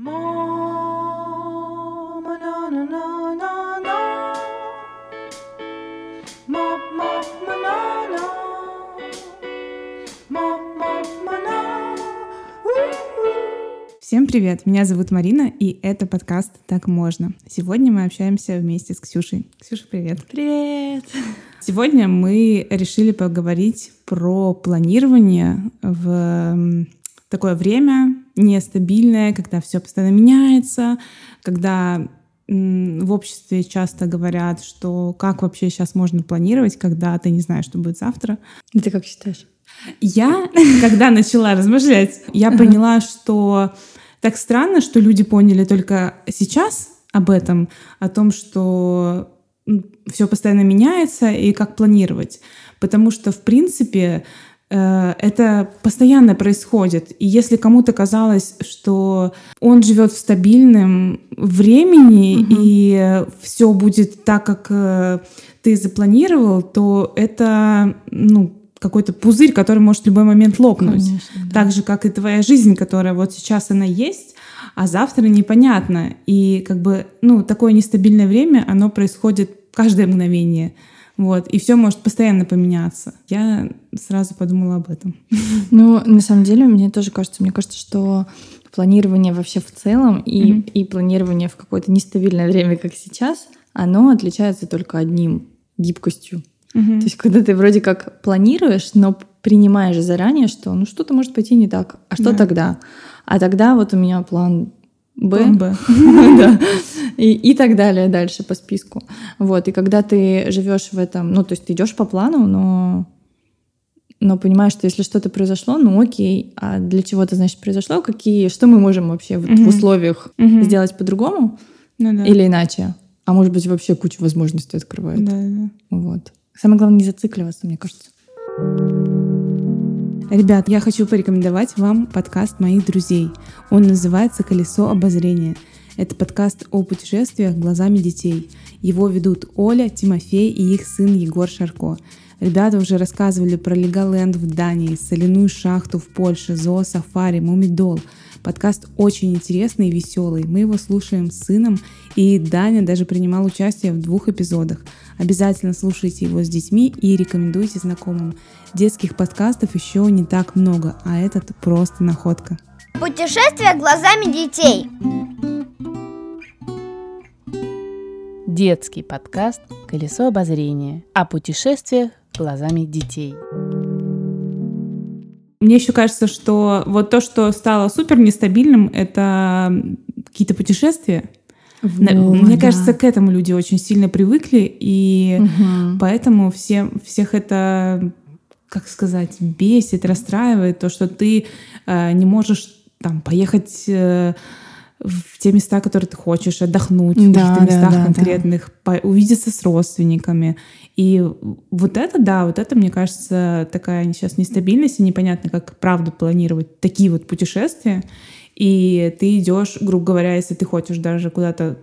На, на. На. Всем привет! Меня зовут Марина, и это подкаст «Так можно». Сегодня мы общаемся вместе с Ксюшей. Ксюша, привет! Привет! Сегодня мы решили поговорить про планирование в такое время нестабильное, когда все постоянно меняется, когда в обществе часто говорят, что как вообще сейчас можно планировать, когда ты не знаешь, что будет завтра. Ты как считаешь? Я, когда начала размышлять, я поняла, что так странно, что люди поняли только сейчас об этом, о том, что все постоянно меняется и как планировать. Потому что, в принципе, это постоянно происходит. И если кому-то казалось, что он живет в стабильном времени Мгм. и все будет так, как э, ты запланировал, то это ну, какой-то пузырь, который может в любой момент лопнуть. Конечно, да. Так же, как и твоя жизнь, которая вот сейчас она есть, а завтра непонятно. И как бы, ну, такое нестабильное время, оно происходит каждое мгновение. Вот, и все может постоянно поменяться. Я сразу подумала об этом. Ну, на самом деле, мне тоже кажется, мне кажется, что планирование вообще в целом и, Мгм. и планирование в какое-то нестабильное время, как сейчас, оно отличается только одним — гибкостью. То есть, когда ты вроде как планируешь, но принимаешь заранее, что ну что-то может пойти не так, а что Да. тогда? А тогда вот у меня план Б, Б. да, и, и так далее дальше по списку. Вот, и когда ты живешь в этом, ну, то есть ты идешь по плану, но но понимаешь, что если что-то произошло, ну окей, а для чего это значит произошло, какие, что мы можем вообще вот в условиях сделать по-другому Ну да. или иначе, а может быть вообще кучу возможностей открывает. Да, да. Вот. Самое главное не зацикливаться, мне кажется. Ребят, я хочу порекомендовать вам подкаст моих друзей. Он называется «Колесо обозрения». Это подкаст о путешествиях глазами детей. Его ведут Оля, Тимофей и их сын Егор Шарко. Ребята уже рассказывали про Леголенд в Дании, соляную шахту в Польше, зоосафари, мумидол. Подкаст очень интересный и веселый. Мы его слушаем с сыном, и Даня даже принимал участие в двух эпизодах. Обязательно слушайте его с детьми и рекомендуйте знакомым. Детских подкастов еще не так много, а этот просто находка. Путешествие глазами детей. Детский подкаст «Колесо обозрения» о путешествиях глазами детей. Мне еще кажется, что вот то, что стало супер нестабильным, это какие-то путешествия. Вот, Мне да. кажется, к этому люди очень сильно привыкли, и Мгм. поэтому все, всех это, как сказать, бесит, расстраивает, то, что ты э, не можешь там поехать э, в те места, которые ты хочешь, отдохнуть в Да, каких-то да, местах да, да. конкретных, по- увидеться с родственниками. И вот это, да, вот это, мне кажется, такая сейчас нестабильность, и непонятно, как правда планировать такие вот путешествия. И ты идешь, грубо говоря, если ты хочешь даже куда-то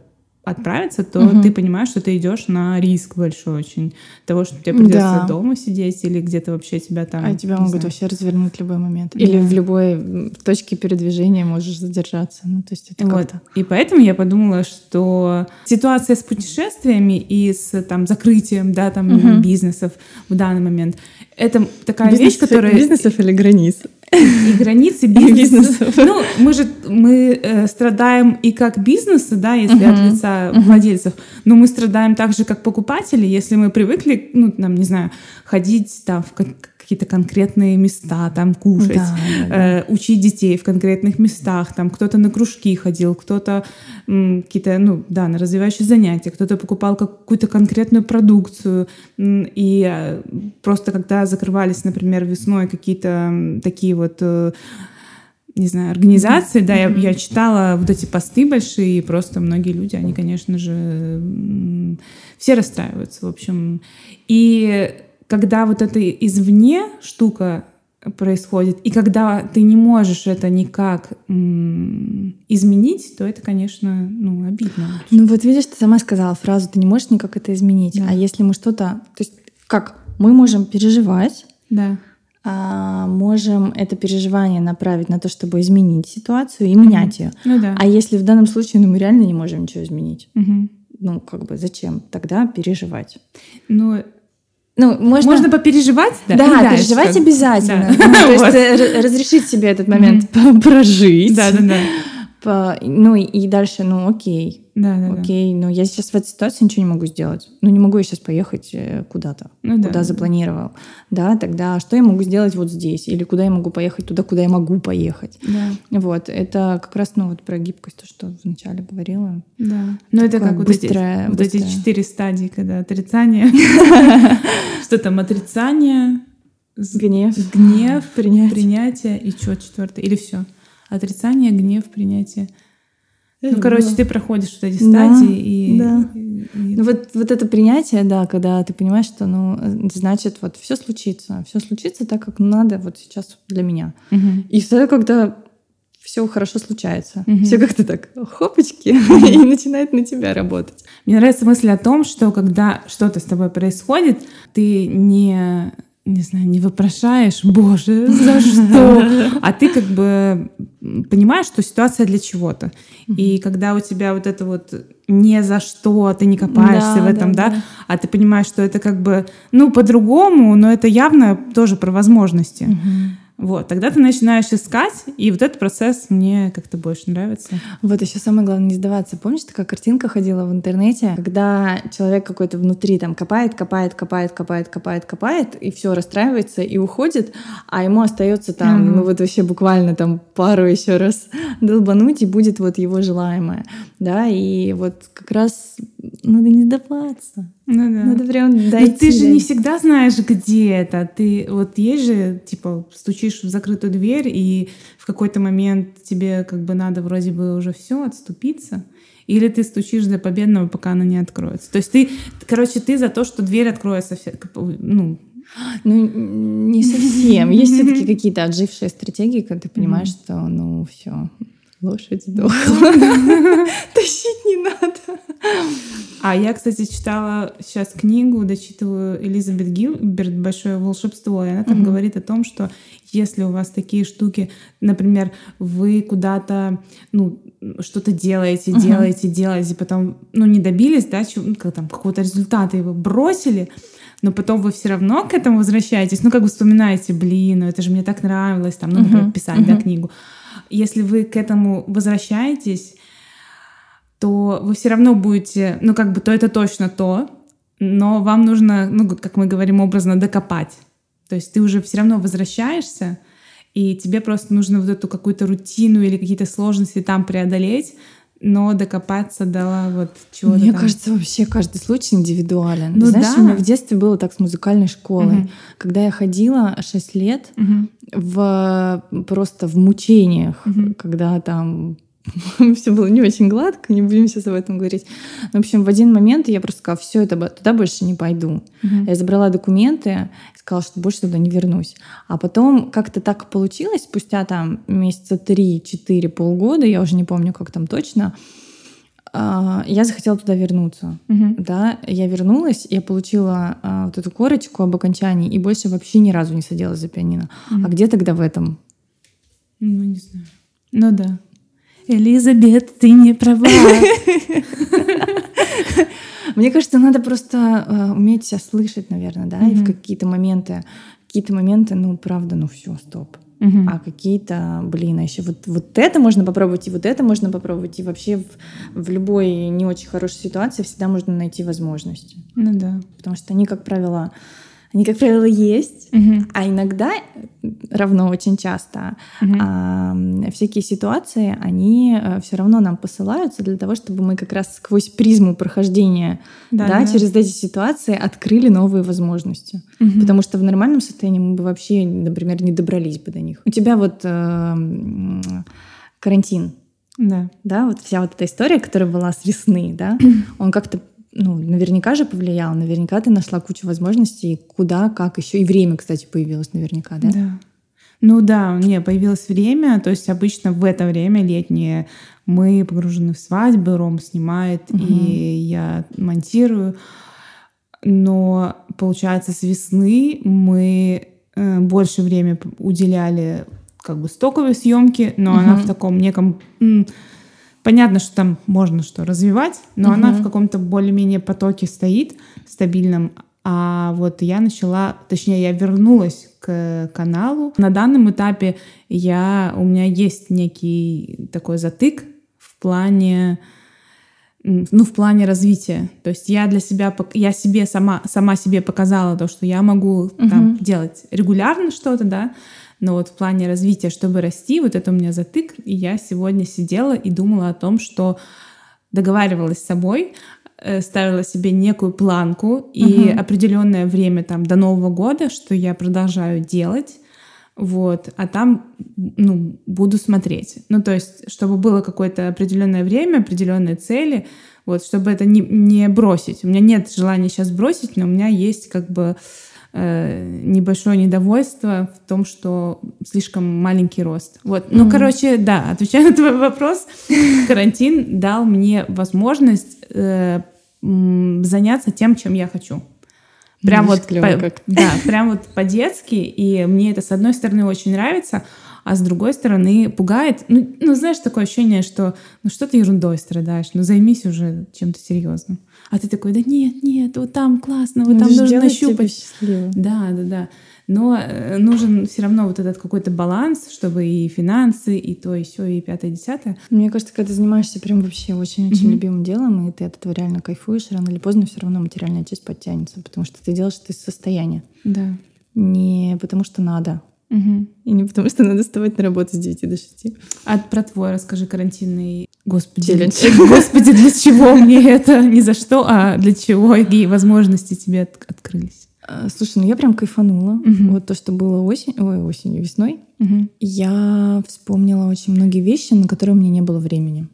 отправиться, то Мгм. ты понимаешь, что ты идешь на риск большой очень того, что тебе придется Да. дома сидеть или где-то вообще тебя там. А тебя могут знаю. вообще развернуть в любой момент. Или Да. в любой точке передвижения можешь задержаться. Ну, то есть это Вот. И поэтому я подумала, что ситуация с путешествиями и с там закрытием, да, там Мгм. бизнесов в данный момент, это такая вещь, Бизнесов- которая Бизнесов или границ? И границы бизнеса. Ну, мы же мы э, страдаем и как бизнесы, да, если от лица владельцев, но мы страдаем также как покупатели, если мы привыкли, ну, там, не знаю, ходить там в какие-то конкретные места, там кушать, Да, да, да. э, учить детей в конкретных местах, там кто-то на кружки ходил, кто-то какие-то, ну, да, на развивающие занятия, кто-то покупал какую-то конкретную продукцию, и э, просто когда закрывались, например, весной какие-то такие вот э, не знаю, организации, да, я, я читала вот эти посты большие, и просто многие люди, они, конечно же, все расстраиваются, в общем. И когда вот это извне штука происходит, и когда ты не можешь это никак изменить, то это, конечно, ну, обидно. Ну вот видишь, ты сама сказала фразу, ты не можешь никак это изменить. Да. А если мы что-то... То есть как? Мы можем переживать, Да. а, можем это переживание направить на то, чтобы изменить ситуацию и менять ее. Ну да. А если в данном случае ну, мы реально не можем ничего изменить, Мгм. ну как бы зачем тогда переживать? Ну, Ну, можно, можно попереживать, да? да, дальше переживать обязательно. Да. Ну, то есть Вот. э, разрешить себе этот момент прожить. Да, да, да. По- Ну и- дальше, ну окей, Да, да, да. окей, но я сейчас в этой ситуации ничего не могу сделать. Ну не могу я сейчас поехать э, куда-то, Ну да. куда запланировал. Да, тогда что я могу сделать вот здесь? Или куда я могу поехать туда, куда я могу поехать? Да, Вот, это как раз, ну вот про гибкость, то, что вначале говорила. да. Но это как вот быстрое- эти, вот эти четыре стадии, когда отрицание, что там отрицание, Гнев, гнев, принятие и что четвертое? Или все? Отрицание, гнев, принятие. Ну, Это короче, было. ты проходишь вот эти Да, стадии и, да. и- Ну, вот, вот это принятие, да, когда ты понимаешь, что, ну, э, значит, вот все случится, все случится так, как надо вот сейчас для меня. Мгм. И тогда, когда все хорошо случается, Мгм. все как-то так хопочки и начинает на тебя работать. Мне нравится мысль о том, что когда что-то с тобой происходит, ты не не знаю, не вопрошаешь, боже, за что? А ты как бы понимаешь, что ситуация для чего-то. И когда у тебя вот это вот не за что, ты не копаешься Да, в этом, да, да, да. а ты понимаешь, что это как бы, ну, по-другому, но это явно тоже про возможности. Вот, тогда ты начинаешь искать, и вот этот процесс мне как-то больше нравится. Вот еще самое главное не сдаваться. Помнишь, такая картинка ходила в интернете, когда человек какой-то внутри там копает, копает, копает, копает, копает, копает, и все расстраивается и уходит, а ему остается там, Мгм. ну вот вообще буквально там пару еще раз долбануть, и будет вот его желаемое. Да, и вот как раз надо не сдаваться. Ну да. Надо прям Но дойти. ты же не всегда знаешь, где это. Ты вот есть же, типа, стучишь в закрытую дверь, и в какой-то момент тебе как бы надо вроде бы уже все отступиться. Или ты стучишь до победного, пока она не откроется. То есть ты, короче, ты за то, что дверь откроется, ну, Ну, не совсем. Есть все-таки какие-то отжившие стратегии, когда ты понимаешь, что ну все, лошадь сдохла. Тащить не надо. А я, кстати, читала сейчас книгу, дочитываю Элизабет Гилберт «Большое волшебство», и она там говорит о том, что если у вас такие штуки, например, вы куда-то, ну, что-то делаете, делаете, делаете, потом, ну, не добились, да, чего- ну, там, какого-то результата, его бросили, но потом вы все равно к этому возвращаетесь, ну, как бы вспоминаете, блин, ну, это же мне так нравилось, там, ну, например, писать, да, книгу. Если вы к этому возвращаетесь, то вы все равно будете, ну как бы то это точно то, но вам нужно, ну как мы говорим образно, докопать. То есть ты уже все равно возвращаешься, и тебе просто нужно вот эту какую-то рутину или какие-то сложности там преодолеть, но докопаться до вот чего-то Мне там. кажется, вообще каждый случай индивидуален. Ну Знаешь, да. у меня в детстве было так с музыкальной школой. Мгм. Когда я ходила 6 лет Мгм. в просто в мучениях, Мгм. когда там все было не очень гладко, не будем сейчас об этом говорить. В общем, в один момент я просто сказала, все это туда больше не пойду. Мгм. Я забрала документы, сказала, что больше туда не вернусь. А потом как-то так получилось, спустя там месяца три-четыре, полгода, я уже не помню, как там точно, а, я захотела туда вернуться. Мгм. Да, я вернулась, я получила а, вот эту корочку об окончании и больше вообще ни разу не садилась за пианино. Мгм. А где тогда в этом? Ну, не знаю. Ну да. Элизабет, ты не права. Мне кажется, надо просто э, уметь себя слышать, наверное, да, и в какие-то моменты, какие-то моменты, ну, правда, ну все, стоп. Мгм. А какие-то, блин, а еще вот, вот это можно попробовать, и вот это можно попробовать, и вообще в, в любой не очень хорошей ситуации всегда можно найти возможности. Ну да. Потому что они, как правило, они, как правило, есть, Мгм. а иногда, равно очень часто, Мгм. а, всякие ситуации, они все равно нам посылаются для того, чтобы мы как раз сквозь призму прохождения Да, да, да. через эти ситуации открыли новые возможности. Мгм. Потому что в нормальном состоянии мы бы вообще, например, не добрались бы до них. У тебя вот э, карантин, Да. да, вот вся вот эта история, которая была с весны, да, он как-то ну, наверняка же повлиял, наверняка ты нашла кучу возможностей, куда, как еще и время, кстати, появилось наверняка, да? Да. Ну да, не, появилось время, то есть обычно в это время летнее мы погружены в свадьбы, Ром снимает, Мгм. и я монтирую. Но получается, с весны мы э, больше время уделяли как бы стоковой съемке, но она в таком неком... Понятно, что там можно что развивать, но она в каком-то более-менее потоке стоит, стабильном. А вот я начала, точнее, я вернулась к каналу. На данном этапе я, у меня есть некий такой затык в плане ну, в плане развития. То есть я для себя, я себе сама, сама себе показала то, что я могу там делать регулярно что-то, да, но вот в плане развития, чтобы расти, вот это у меня затык, и я сегодня сидела и думала о том, что договаривалась с собой, э, ставила себе некую планку и определенное время там до Нового года, что я продолжаю делать, вот, а там, ну, буду смотреть. Ну, то есть, чтобы было какое-то определенное время, определенные цели, вот, чтобы это не, не бросить. У меня нет желания сейчас бросить, но у меня есть как бы э, небольшое недовольство в том, что слишком маленький рост. Вот. Ну, короче, да, отвечая на твой вопрос, карантин дал мне возможность э, заняться тем, чем я хочу. Прям Видишь, вот, по- как. да, прям вот по-детски, и мне это с одной стороны очень нравится, а с другой стороны пугает. Ну, ну, знаешь, такое ощущение, что ну что ты ерундой страдаешь, ну займись уже чем-то серьезным. А ты такой, да нет, нет, вот там классно, вот Ну, там нужно нащупать. Да, да, да. Но э, нужен все равно вот этот какой-то баланс, чтобы и финансы, и то, и все, и пятое, и десятое. Мне кажется, когда ты занимаешься прям вообще очень-очень любимым делом, и ты от этого реально кайфуешь, рано или поздно все равно материальная часть подтянется, потому что ты делаешь это из состояния. Да. Не потому что надо. Мгм. И не потому что надо вставать на работу с 9 до 6. А про твой расскажи карантинный. Господи, Челлендж. Господи, для чего мне это? Не за что, а для чего? Какие возможности тебе от- открылись? А, Слушай, ну я прям кайфанула. Мгм. Вот то, что было осень, ой, осенью, весной. Мгм. Я вспомнила очень многие вещи, на которые у меня не было времени.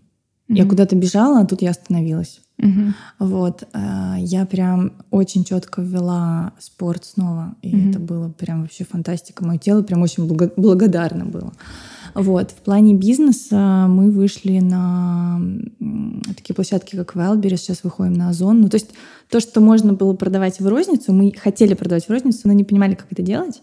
Я Мгм. куда-то бежала, а тут я остановилась. Мгм. Вот, а, я прям очень четко ввела спорт снова, и Мгм. это было прям вообще фантастика. Мое тело прям очень благо- благодарно было. Вот, в плане бизнеса мы вышли на такие площадки, как Wildberries, сейчас выходим на Озон. Ну, то есть то, что можно было продавать в розницу, мы хотели продавать в розницу, но не понимали, как это делать.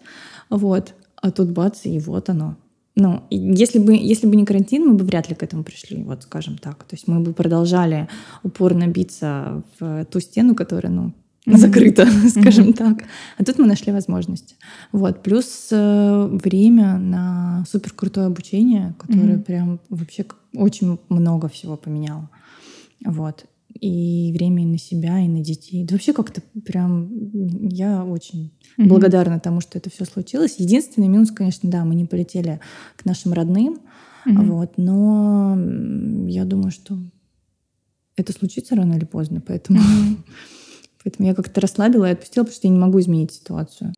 Вот, а тут бац, и вот оно. Ну, если бы, если бы не карантин, мы бы вряд ли к этому пришли, вот скажем так. То есть мы бы продолжали упорно биться в ту стену, которая, ну, закрыта, скажем так. А тут мы нашли возможность. Вот. Плюс э, время на супер крутое обучение, которое Мгм. прям вообще очень много всего поменяло. Вот. И время и на себя, и на детей. Да вообще как-то прям я очень Мгм. благодарна тому, что это все случилось. Единственный минус, конечно, да, мы не полетели к нашим родным, Мгм. вот, но я думаю, что это случится рано или поздно, поэтому, поэтому я как-то расслабила и отпустила, потому что я не могу изменить ситуацию.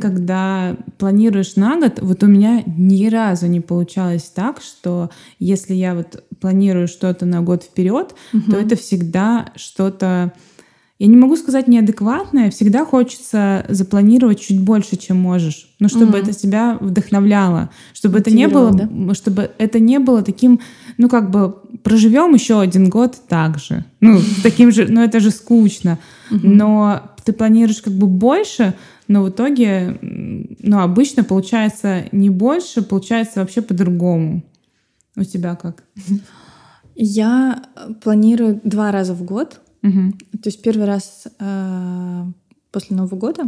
Когда планируешь на год, вот у меня ни разу не получалось так, что если я вот планирую что-то на год вперед, то это всегда что-то, я не могу сказать неадекватное, всегда хочется запланировать чуть больше, чем можешь, но чтобы Мгм. это тебя вдохновляло, чтобы это не было, Мотивировало, чтобы это не было таким, ну как бы проживем еще один год так же, ну таким же, ну это же скучно, но ты планируешь как бы больше, но в итоге, ну обычно получается не больше, получается вообще по-другому. У тебя как? Я э, планирую два раза в год. Мгм. То есть первый раз э, после Нового года,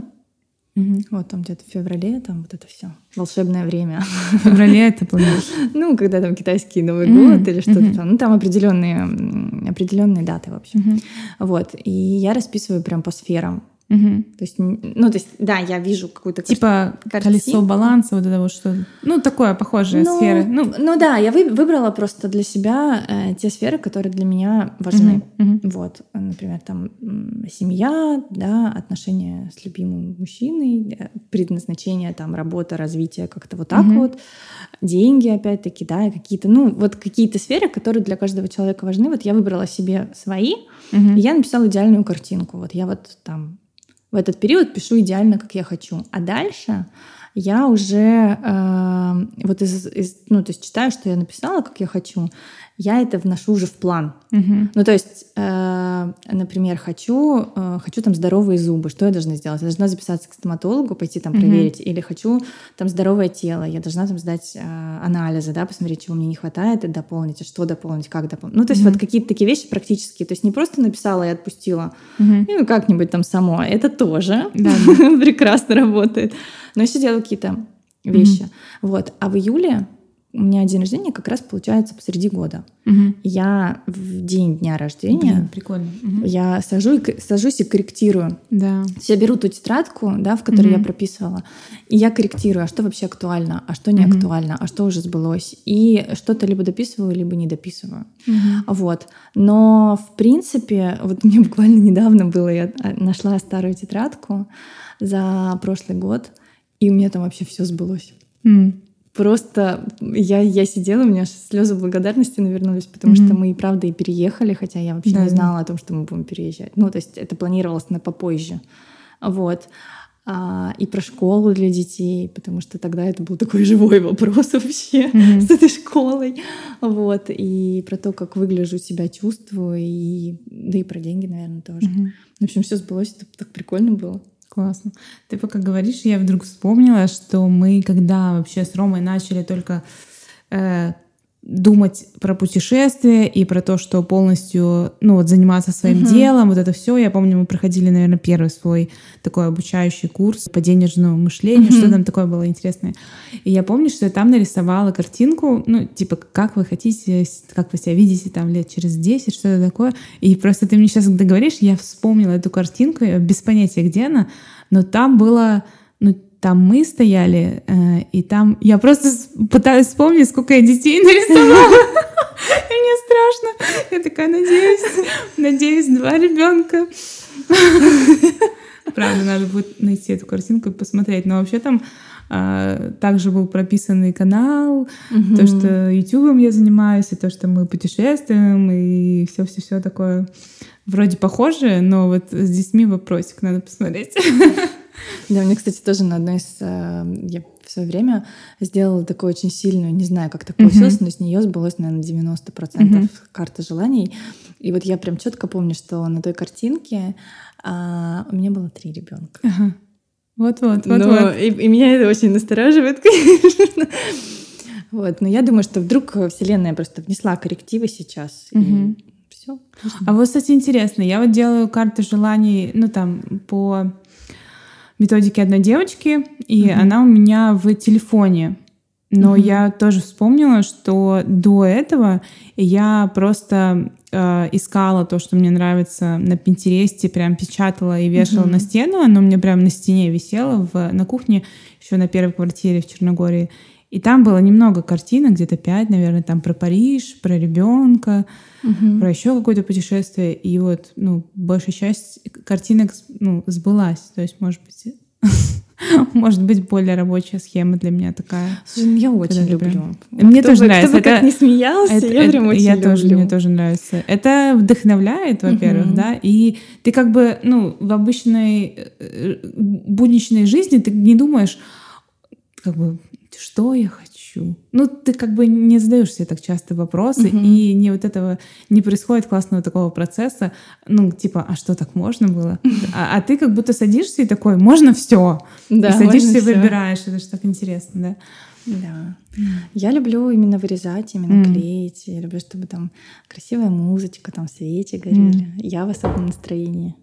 Мгм. вот там где-то в феврале, там вот это все волшебное время. В феврале это планируешь? Ну, когда там китайский Новый Мгм, год или что-то мгм. там. Ну, там определенные, определенные даты, в общем. Мгм. Вот. И я расписываю прям по сферам. Мгм. То есть, ну, то есть, да, я вижу какую-то... Типа картинку. колесо баланса, вот это вот что Ну, такое похожее ну, сферы. Ну, ну да, я вы- выбрала просто для себя э, те сферы, которые для меня важны. Мгм. Вот, например, там семья, да, отношения с любимым мужчиной, э, предназначение, там, работа, развитие, как-то вот так Мгм. вот, деньги, опять-таки, да, какие-то, ну, вот какие-то сферы, которые для каждого человека важны. Вот я выбрала себе свои, Мгм. и я написала идеальную картинку. Вот я вот там в этот период пишу идеально, как я хочу. А дальше я уже э, вот из, из, ну, то есть читаю, что я написала, как я хочу, я это вношу уже в план. Мгм. Ну, то есть, э, например, хочу, э, хочу там здоровые зубы. Что я должна сделать? Я должна записаться к стоматологу, пойти там проверить. Или хочу там здоровое тело. Я должна там сдать э, анализы, да, посмотреть, чего мне не хватает, и дополнить, а что дополнить, как дополнить. Ну, то есть Мгм. вот какие-то такие вещи практические. То есть не просто написала и отпустила, Мгм. ну, как-нибудь там само. Это тоже Да, прекрасно работает. Но еще делаю какие-то вещи. Вот. А в июле у меня день рождения как раз получается посреди года. Мгм. Я в день дня рождения Блин, прикольно. Мгм. я сажу сажусь и корректирую. Да. То есть я беру ту тетрадку, да, в которой Мгм. я прописывала, и я корректирую, а что вообще актуально, а что не Мгм. актуально, а что уже сбылось. И что-то либо дописываю, либо не дописываю. Мгм. Вот. Но, в принципе, вот мне буквально недавно было, я а, нашла старую тетрадку за прошлый год, и у меня там вообще все сбылось. М. Просто я, я сидела, у меня аж слезы благодарности навернулись, потому Мгм. что мы и правда и переехали, хотя я вообще Да, не знала о том, что мы будем переезжать. Ну, то есть это планировалось на попозже. Вот. А, и про школу для детей, потому что тогда это был такой живой вопрос вообще Мгм. с этой школой. Вот. И про то, как выгляжу, себя чувствую, и да и про деньги, наверное, тоже. Мгм. В общем, все сбылось, это так прикольно было. Классно. Ты пока говоришь, я вдруг вспомнила, что мы, когда вообще с Ромой начали только э, думать про путешествия и про то, что полностью, ну вот заниматься своим Мгм. делом, вот это все. Я помню, мы проходили, наверное, первый свой такой обучающий курс по денежному мышлению, Мгм. что там такое было интересное. И я помню, что я там нарисовала картинку, ну типа как вы хотите, как вы себя видите там лет через 10, что-то такое. И просто ты мне сейчас когда говоришь, я вспомнила эту картинку, без понятия, где она, но там было, ну там мы стояли, э, и там я просто пытаюсь вспомнить, сколько я детей нарисовала. И мне страшно. Я такая, надеюсь, надеюсь, два ребенка. Правда, надо будет найти эту картинку и посмотреть. Но вообще там а, также был прописанный канал, то, что ютубом я занимаюсь, и то, что мы путешествуем, и все-все-все такое вроде похожее, но вот с детьми вопросик надо посмотреть. Да, мне, кстати, тоже на одной из... э, Я в свое время сделала такую очень сильную, не знаю, как так получилось, но с нее сбылось, наверное, 90% Мгм. карты желаний. И вот я прям четко помню, что на той картинке а, у меня было три ребенка. Вот-вот, Но вот-вот. и, и меня это очень настораживает, конечно. Вот, но я думаю, что вдруг Вселенная просто внесла коррективы сейчас. Мгм. И все. А вот, кстати, интересно, я вот делаю карты желаний, ну там, по методике одной девочки, и Мгм. она у меня в телефоне. Но Мгм. я тоже вспомнила, что до этого я просто э, искала то, что мне нравится на Пинтересте, прям печатала и вешала Мгм. на стену. Оно у меня прям на стене висело в, на кухне, еще на первой квартире в Черногории. И там было немного картинок, где-то пять, наверное, там про Париж, про ребенка, про еще какое-то путешествие. И вот, ну, большая часть картинок ну, сбылась. То есть, может быть, может быть, более рабочая схема для меня такая. Слушай, ну я очень люблю. прям- Мне Кто тоже бы- нравится. Кто бы как не смеялся, Это- я это- прям очень я люблю. тоже, мне тоже нравится. Это вдохновляет, во-первых, Мгм. да, и ты как бы, ну, в обычной э, будничной жизни ты не думаешь, как бы, что я хочу. Ну, ты как бы не задаешь себе так часто вопросы, Мгм. и не вот этого, не происходит классного такого процесса, ну, типа, а что так можно было? А, а ты как будто садишься и такой, можно все. Да, и садишься и выбираешь. Это же так интересно, да? Да. Я люблю именно вырезать, именно М. клеить. Я люблю, чтобы там красивая музычка, там свечи горели. Я в особом настроении.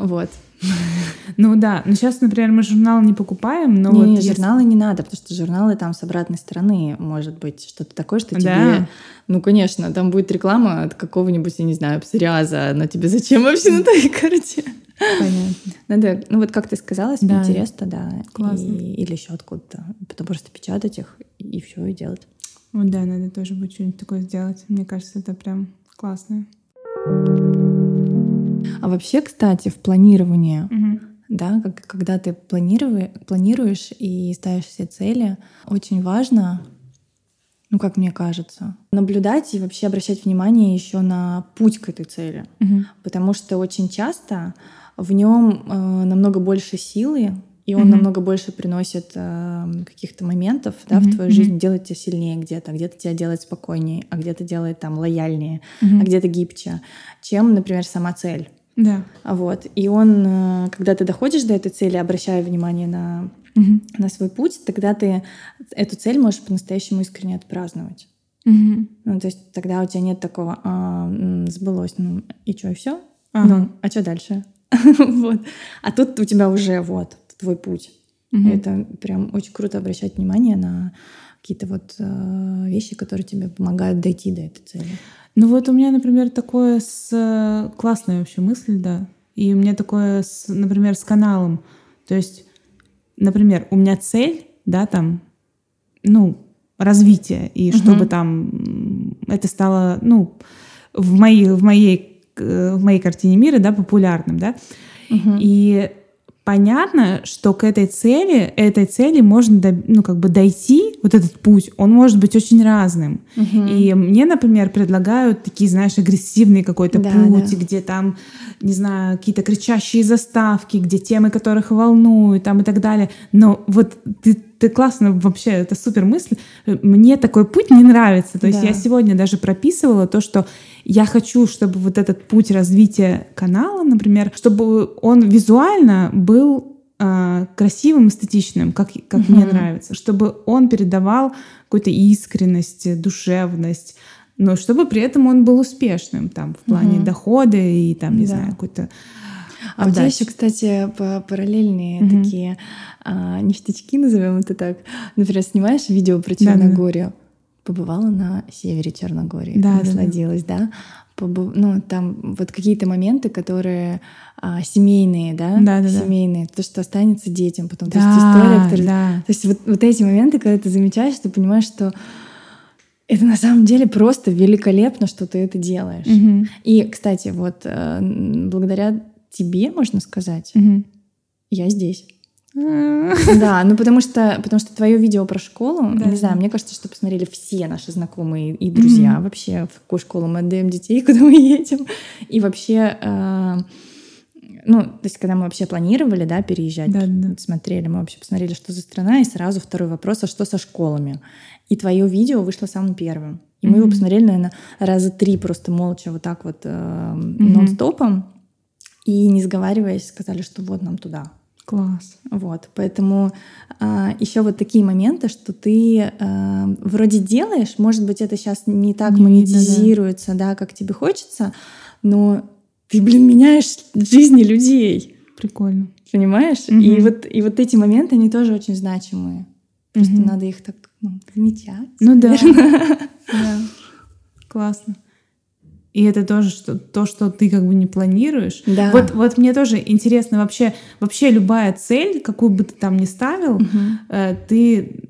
Вот. Ну да, но сейчас, например, мы журнал не покупаем, но не, вот если- журналы не надо, потому что журналы там с обратной стороны может быть что-то такое, что Да. тебе... Ну, конечно, там будет реклама от какого-нибудь, я не знаю, псориаза, но тебе зачем вообще на твоей карте? Понятно. Надо, ну вот как ты сказала, с Да. Пинтереста, да. Классно. И- или еще откуда-то. Потом просто печатать их и все, и делать. Вот да, надо тоже будет что-нибудь такое сделать. Мне кажется, это прям классно. А вообще, кстати, в планировании Мгм. да, как, когда ты планируешь, планируешь и ставишь себе цели, очень важно, ну, как мне кажется, наблюдать и вообще обращать внимание еще на путь к этой цели. Мгм. Потому что очень часто в нем намного больше силы и он Мгм. намного больше приносит э, каких-то моментов да, в Мгм, твою жизнь, делает тебя сильнее где-то, где-то тебя делает спокойнее, а где-то делает там лояльнее, Мгм. а где-то гибче, чем, например, сама цель. Да. Вот. И он, э, когда ты доходишь до этой цели, обращая внимание на, Мгм. на свой путь, тогда ты эту цель можешь по-настоящему искренне отпраздновать. Мгм. Ну, то есть тогда у тебя нет такого, а, сбылось, ну и что, и все? Ага. Ну, а что дальше? вот. А тут у тебя уже вот твой путь. Мгм. Это прям очень круто обращать внимание на какие-то вот э, вещи, которые тебе помогают дойти до этой цели. Ну вот у меня, например, такое с... э, Классная вообще мысль, да. И у меня такое, с, например, с каналом. То есть, например, у меня цель, да, там, ну, развитие, и Мгм. чтобы там это стало, ну, в моей, в моей, э, в моей картине мира, да, популярным, да. И понятно, что к этой цели, этой цели можно, до- ну, как бы дойти, вот этот путь, он может быть очень разным. И мне, например, предлагают такие, знаешь, агрессивный какой-то Да, путь, да. где там, не знаю, какие-то кричащие заставки, где темы, которых волнуют, там и так далее. Но вот ты, ты классно вообще, это супер мысль. Мне такой путь не нравится. То есть Да. я сегодня даже прописывала то, что я хочу, чтобы вот этот путь развития канала, например, чтобы он визуально был а, красивым, эстетичным, как, как мне Мгм. нравится, чтобы он передавал какую-то искренность, душевность, но чтобы при этом он был успешным там в плане Мгм. дохода и там, не Да. знаю, какой-то А отдачи. еще, кстати, параллельные Мгм. такие а, ништячки, назовем это так. Например, снимаешь видео про. Черногорию. Побывала на севере Черногории, Да-да-да. насладилась, да? Ну, там вот какие-то моменты, которые а, семейные, да? Да-да-да. Семейные. То, что останется детям потом. То есть Да, история, которая... да. То есть вот, вот эти моменты, когда ты замечаешь, ты понимаешь, что это на самом деле просто великолепно, что ты это делаешь. Мгм. И, кстати, вот э, благодаря тебе, можно сказать, Мгм. я здесь. А, Да, ну потому что, потому что твое видео про школу, Да. не знаю, мне кажется, что посмотрели все наши знакомые и друзья Мгм. вообще, в какую школу мы отдаем детей, куда мы едем. И вообще, э, ну, то есть, когда мы вообще планировали, да, переезжать, Да-да-да. смотрели, мы вообще посмотрели, что за страна, и сразу второй вопрос, а что со школами? И твое видео вышло самым первым. И мы его посмотрели, наверное, раза три просто молча, вот так вот э, Мгм. нон-стопом. И не сговариваясь, сказали, что вот нам туда. Класс. Вот, поэтому еще вот такие моменты, что ты а, вроде делаешь, может быть, это сейчас не так Не видно, да. монетизируется, да, как тебе хочется, но ты, блин, меняешь жизни людей, Прикольно. понимаешь? Мгм. И вот и вот эти моменты они тоже очень значимые. Просто Мгм. надо их так ну, замечать. Ну да. Да. Классно. И это тоже что, то, что ты как бы не планируешь. Да. Вот, вот мне тоже интересно вообще, вообще любая цель, какую бы ты там ни ставил, э, ты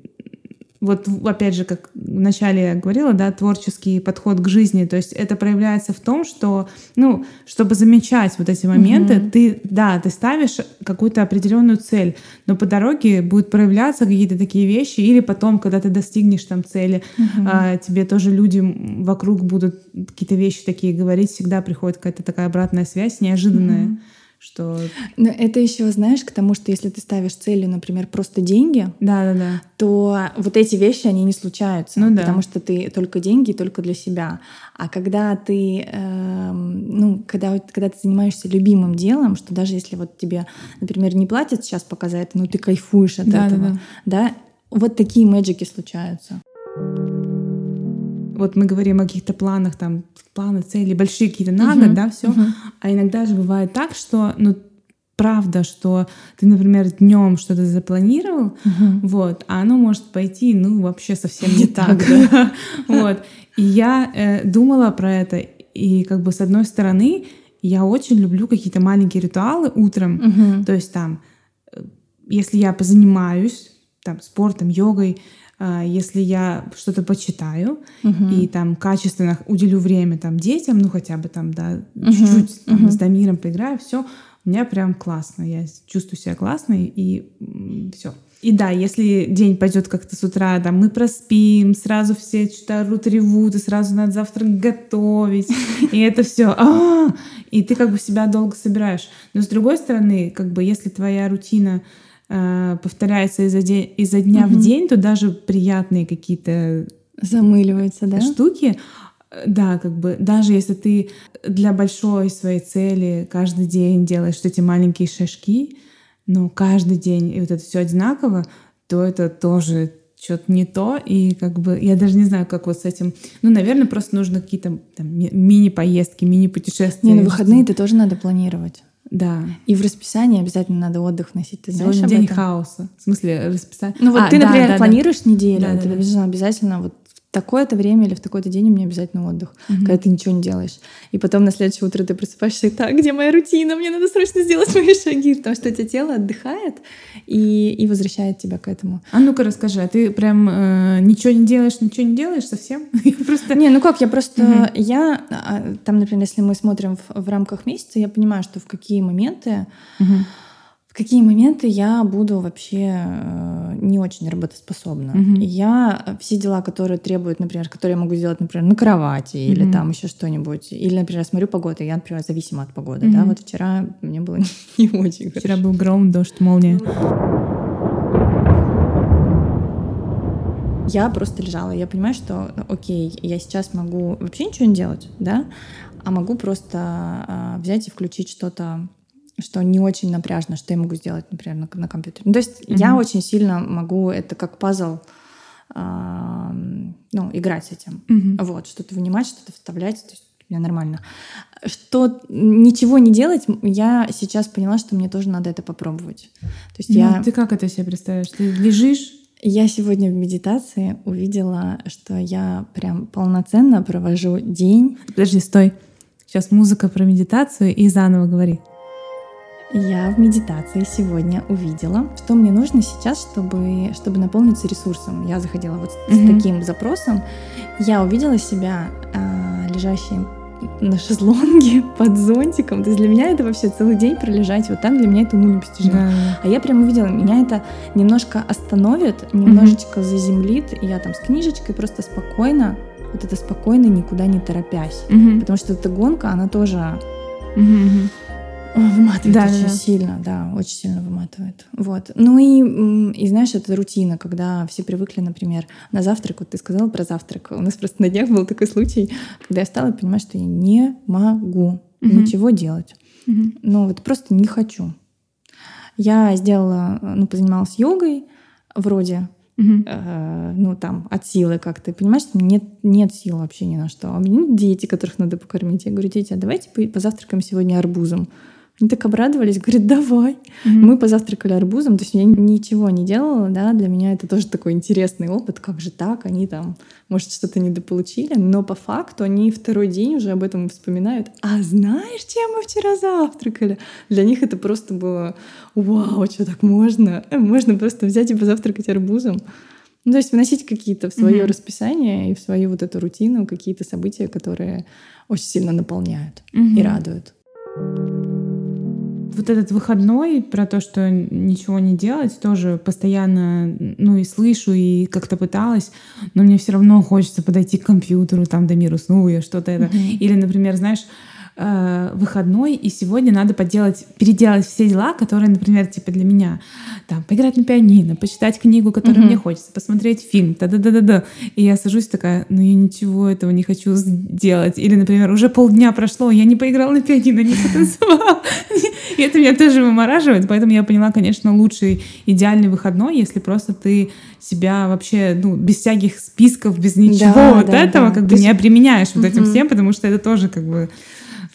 вот опять же, как вначале я говорила, да, творческий подход к жизни, то есть это проявляется в том, что, ну, чтобы замечать вот эти моменты, Мгм. ты, да, ты ставишь какую-то определенную цель, но по дороге будут проявляться какие-то такие вещи, или потом, когда ты достигнешь там цели, Мгм. а, тебе тоже люди вокруг будут какие-то вещи такие говорить, всегда приходит какая-то такая обратная связь неожиданная, Мгм. Что Но это еще, знаешь, к тому, что если ты ставишь целью, например, просто деньги, да-да-да, то вот эти вещи, они не случаются, Ну да. потому что ты только деньги, только для себя. А когда ты, эм, ну, когда, когда ты занимаешься любимым делом, что даже если вот тебе, например, не платят сейчас пока за это, но ты кайфуешь от Да-да-да. этого, да, вот такие мэджики случаются. Вот мы говорим о каких-то планах, там, планы, цели, большие какие-то на год, да, все. мгм. А иногда же бывает так, что, ну, правда, что ты, например, днем что-то запланировал, вот, а оно может пойти, ну, вообще совсем не так. да. Вот. И я э, думала про это, и как бы с одной стороны, я очень люблю какие-то маленькие ритуалы утром, то есть там, э, если я позанимаюсь там спортом, йогой, а, если я что-то почитаю Мгм. и там качественно уделю время там детям, ну хотя бы там, да, Мгм, чуть-чуть там, мгм. с Дамиром поиграю, все, у меня прям классно, я чувствую себя классной и все. И да, если день пойдет как-то с утра, там мы проспим, сразу все что-то орут, ревут, и сразу надо завтрак готовить, и это все, и ты как бы себя долго собираешь. Но с другой стороны, как бы если твоя рутина э, повторяется изо, день, изо дня Мгм. в день, то даже приятные какие-то Замыливается, да? штуки, э, да, как бы даже если ты для большой своей цели каждый день делаешь вот эти маленькие шажки, но каждый день и вот это все одинаково, то это тоже что-то не то, и как бы я даже не знаю, как вот с этим. Ну, наверное, просто нужно какие-то там ми- мини-поездки, мини-путешествия. Не, на выходные это тоже надо планировать. Да. И в расписании обязательно надо отдых носить. Ты знаешь Сегодня об день этом? хаоса. В смысле, расписание. Ну вот А, ты, да, например, да, да. планируешь неделю, Да, да, ты да. обязательно, обязательно вот такое-то время или в такой-то день у меня обязательно отдых, Мгм. когда ты ничего не делаешь. И потом на следующее утро ты просыпаешься, и так, где моя рутина? Мне надо срочно сделать мои шаги, потому что у тебя тело отдыхает и, и возвращает тебя к этому. А ну-ка расскажи, а ты прям э, ничего не делаешь, ничего не делаешь совсем? Просто... Не, ну как, я просто, Мгм. я, а, там, например, если мы смотрим в, в рамках месяца, я понимаю, что в какие моменты, Мгм. В какие моменты я буду вообще э, не очень работоспособна. И я э, все дела, которые требуют, например, которые я могу сделать, например, на кровати или Мгм. там еще что-нибудь, или, например, смотрю погоду, я, например, зависима от погоды, да, Мгм. вот вчера мне было не очень Вчера хорошо. был гром, дождь, молния. Я просто лежала, я понимаю, что, э, окей, я сейчас могу вообще ничего не делать, да, а могу просто а, взять и включить что-то, что не очень напряжно, что я могу сделать, например, на, на компьютере. Ну, то есть я Мгм. очень сильно могу, это как пазл, а, ну, играть с этим. Мгм. Вот, что-то вынимать, что-то вставлять, то есть у меня нормально. Что ничего не делать, я сейчас поняла, что мне тоже надо это попробовать. То есть Ну, я... Ты как это себе представляешь? Ты лежишь? Я сегодня в медитации увидела, что я прям полноценно провожу день. Подожди, стой. Сейчас музыка про медитацию и заново говори. Я в медитации сегодня увидела, что мне нужно сейчас, чтобы, чтобы наполниться ресурсом. Я заходила вот с, с таким запросом. Я увидела себя а, лежащей на шезлонге под зонтиком. То есть для меня это вообще целый день пролежать вот так, для меня это уму непостижимо. Да. А я прям увидела, меня это немножко остановит, немножечко заземлит, и я там с книжечкой просто спокойно, вот это спокойно, никуда не торопясь. Мгм. Потому что эта гонка, она тоже ой, выматывает Да, очень да, сильно, да, очень сильно выматывает. Вот. Ну и, и знаешь, это рутина, когда все привыкли, например, на завтрак, вот ты сказала про завтрак, у нас просто на днях был такой случай, когда я стала понимать, что я не могу Мгм. ничего делать. Мгм. Ну, вот просто не хочу. Я сделала, ну, позанималась йогой вроде, Мгм. э, ну, там, от силы как-то. Понимаешь, что нет, нет сил вообще ни на что. А у меня нет дети, которых надо покормить. Я говорю, дети, а давайте по- позавтракаем сегодня арбузом. Они так обрадовались, говорят, давай. Мгм. Мы позавтракали арбузом, то есть я ничего не делала, да, для меня это тоже такой интересный опыт, как же так, они там, может, что-то недополучили, но по факту они второй день уже об этом вспоминают. А знаешь, чем мы вчера завтракали? Для них это просто было, вау, что так можно? Э, Можно просто взять и позавтракать арбузом. Ну, то есть вносить какие-то в свое Мгм. расписание и в свою вот эту рутину какие-то события, которые очень сильно наполняют и Мгм. радуют. Вот этот выходной про то, что ничего не делать, тоже постоянно, ну и слышу, и как-то пыталась, но мне все равно хочется подойти к компьютеру, там, до мира сну, я что-то это. Или, например, знаешь, э, выходной, и сегодня надо поделать, переделать все дела, которые, например, типа для меня, там, поиграть на пианино, почитать книгу, которую Мгм. мне хочется, посмотреть фильм, да-да-да-да-да. И я сажусь такая, ну я ничего этого не хочу сделать. Или, например, уже полдня прошло, я не поиграла на пианино, не потанцевала. И это меня тоже вымораживает, поэтому я поняла, конечно, лучший идеальный выходной, если просто ты себя вообще, ну, без всяких списков, без ничего Да, вот да, этого, да. как бы не обременяешь вот этим всем, потому что это тоже как бы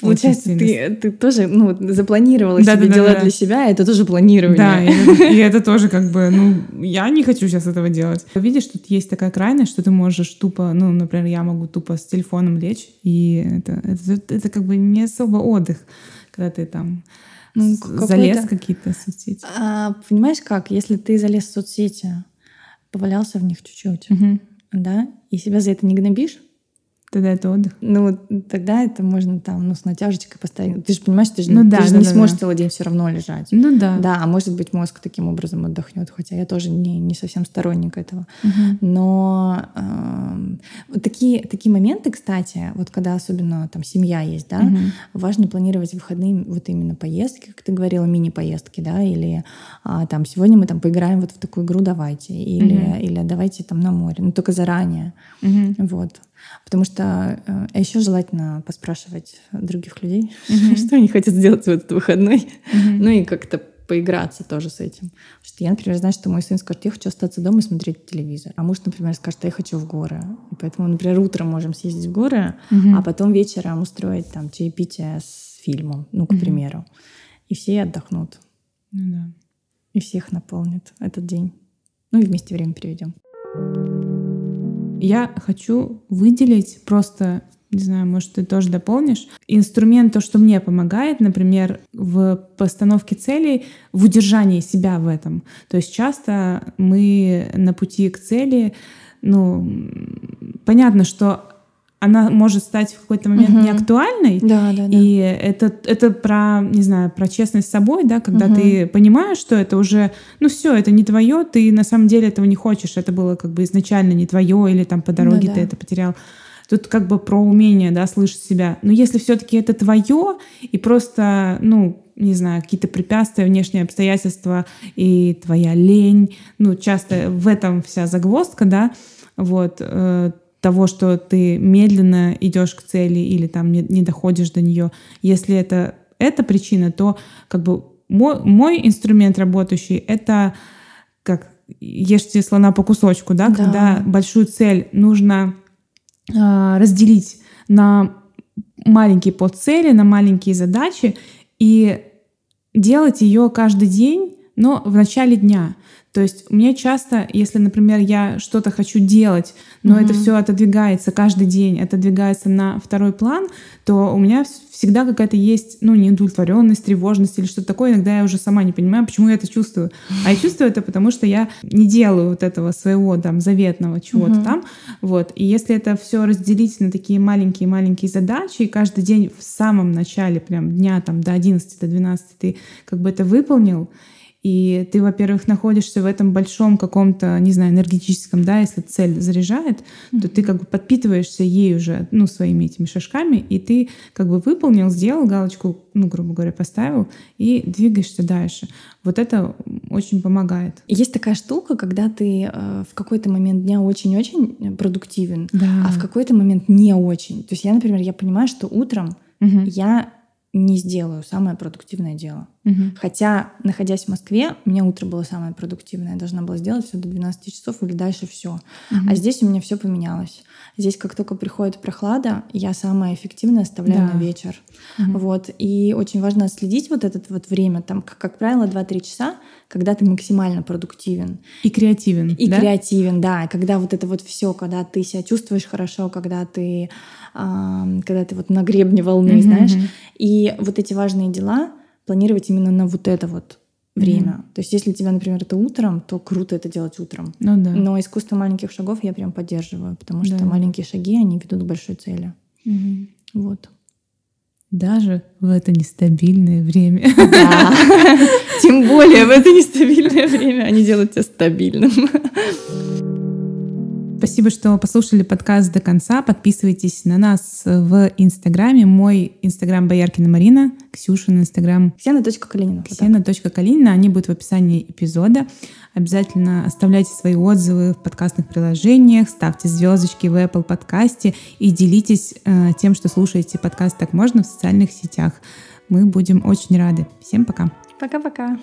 Получается, ты, ты тоже ну, запланировала Да, себе да, да, да. для себя, это тоже планирование. Да, и и это тоже как бы, ну, я не хочу сейчас этого делать. Видишь, тут есть такая крайность, что ты можешь тупо, ну, например, я могу тупо с телефоном лечь, и это, это, это как бы не особо отдых, когда ты там Ну, залез какие-то соцсети. А, понимаешь как, если ты залез в соцсети, повалялся в них чуть-чуть, Мгм. да, и себя за это не гнобишь, Тогда это отдых. Ну, тогда это можно там, ну, с натяжечкой поставить. Ты же понимаешь, ты же, Ну да, ты же да, не да, сможешь да. целый день все равно лежать. Ну да. Да, а может быть, мозг таким образом отдохнет, хотя я тоже не, не совсем сторонник этого. Мгм. Но вот такие, такие моменты, кстати, вот когда особенно там семья есть, да, Мгм. важно планировать выходные вот именно поездки, как ты говорила, мини-поездки, да, или а, там сегодня мы там поиграем вот в такую игру, давайте, или, Мгм. или давайте там на море, но только заранее, Мгм. вот. Потому что э, а еще желательно поспрашивать других людей, Мгм. что они хотят сделать в этот выходной, Мгм. ну и как-то поиграться тоже с этим. Потому что я, например, знаю, что мой сын скажет, я хочу остаться дома и смотреть телевизор. А муж, например, скажет, я хочу в горы. И поэтому, например, утром можем съездить в горы, Мгм. а потом вечером устроить там чаепитие с фильмом, ну, к Мгм. примеру. И все отдохнут, Ну да. и всех наполнит этот день. Ну и вместе время проведем. Я хочу выделить просто, не знаю, может, ты тоже дополнишь, инструмент, то, что мне помогает, например, в постановке целей, в удержании себя в этом. То есть часто мы на пути к цели, ну, понятно, что она может стать в какой-то момент Мгм. неактуальной, Да, да, да. И это, это про, не знаю, про честность с собой, да, когда Мгм. ты понимаешь, что это уже, ну все, это не твое, ты на самом деле этого не хочешь, это было как бы изначально не твое, или там по дороге Ну ты да. это потерял. Тут как бы про умение, да, слышать себя. Но если все-таки это твое, и просто, ну, не знаю, какие-то препятствия, внешние обстоятельства и твоя лень, ну, часто в этом вся загвоздка, да, вот, э, того, что ты медленно идешь к цели или там не, не доходишь до нее. Если это эта причина, то как бы мой, мой инструмент работающий — это как ешьте слона по кусочку, да, Да. когда большую цель нужно а, разделить на маленькие подцели, на маленькие задачи и делать ее каждый день, но в начале дня. То есть мне часто, если, например, я что-то хочу делать, но это Мгм. все отодвигается каждый день, отодвигается на второй план, то у меня вс- всегда какая-то есть, ну, неудовлетворенность, тревожность или что-то такое. Иногда я уже сама не понимаю, почему я это чувствую. А я чувствую это потому, что я не делаю вот этого своего там заветного чего-то Мгм. там. Вот. И если это все разделить на такие маленькие-маленькие задачи, и каждый день в самом начале прям дня там до 11, до 12 ты как бы это выполнил, и ты, во-первых, находишься в этом большом каком-то, не знаю, энергетическом, да, если цель заряжает, то ты как бы подпитываешься ей уже, ну, своими этими шажками, и ты как бы выполнил, сделал галочку, ну, грубо говоря, поставил, и двигаешься дальше. Вот это очень помогает. Есть такая штука, когда ты э, в какой-то момент дня очень-очень продуктивен, Да. а в какой-то момент не очень. То есть я, например, я понимаю, что утром Мгм. я не сделаю самое продуктивное дело. Мгм. Хотя, находясь в Москве, у меня утро было самое продуктивное. Я должна была сделать все до 12 часов или дальше все. Мгм. А здесь у меня все поменялось. Здесь, как только приходит прохлада, я самое эффективное оставляю Да. на вечер. Мгм. Вот. И очень важно следить вот это вот время. Там, как, как правило, 2-3 часа, когда ты максимально продуктивен. И креативен, И да? креативен, да. Когда вот это вот все, когда ты себя чувствуешь хорошо, когда ты, ам, когда ты вот на гребне волны, Мгм, знаешь. И вот эти важные дела планировать именно на вот это вот время. То есть, если тебя, например, это утром, то круто это делать утром. Ну да. Но искусство маленьких шагов я прям поддерживаю, потому что Да. маленькие шаги, они ведут к большой цели. Мгм. Вот. Даже в это нестабильное время. Да. Тем более в это нестабильное время они делают тебя стабильным. Спасибо, что послушали подкаст до конца. Подписывайтесь на нас в Инстаграме. Мой Инстаграм Бояркина Марина, Ксюшин Инстаграм Ксена.Калинина. Ксена.Калинина. Они будут в описании эпизода. Обязательно оставляйте свои отзывы в подкастных приложениях, ставьте звездочки в Apple подкасте и делитесь э, тем, что слушаете подкаст «Так можно» в социальных сетях. Мы будем очень рады. Всем пока! Пока-пока.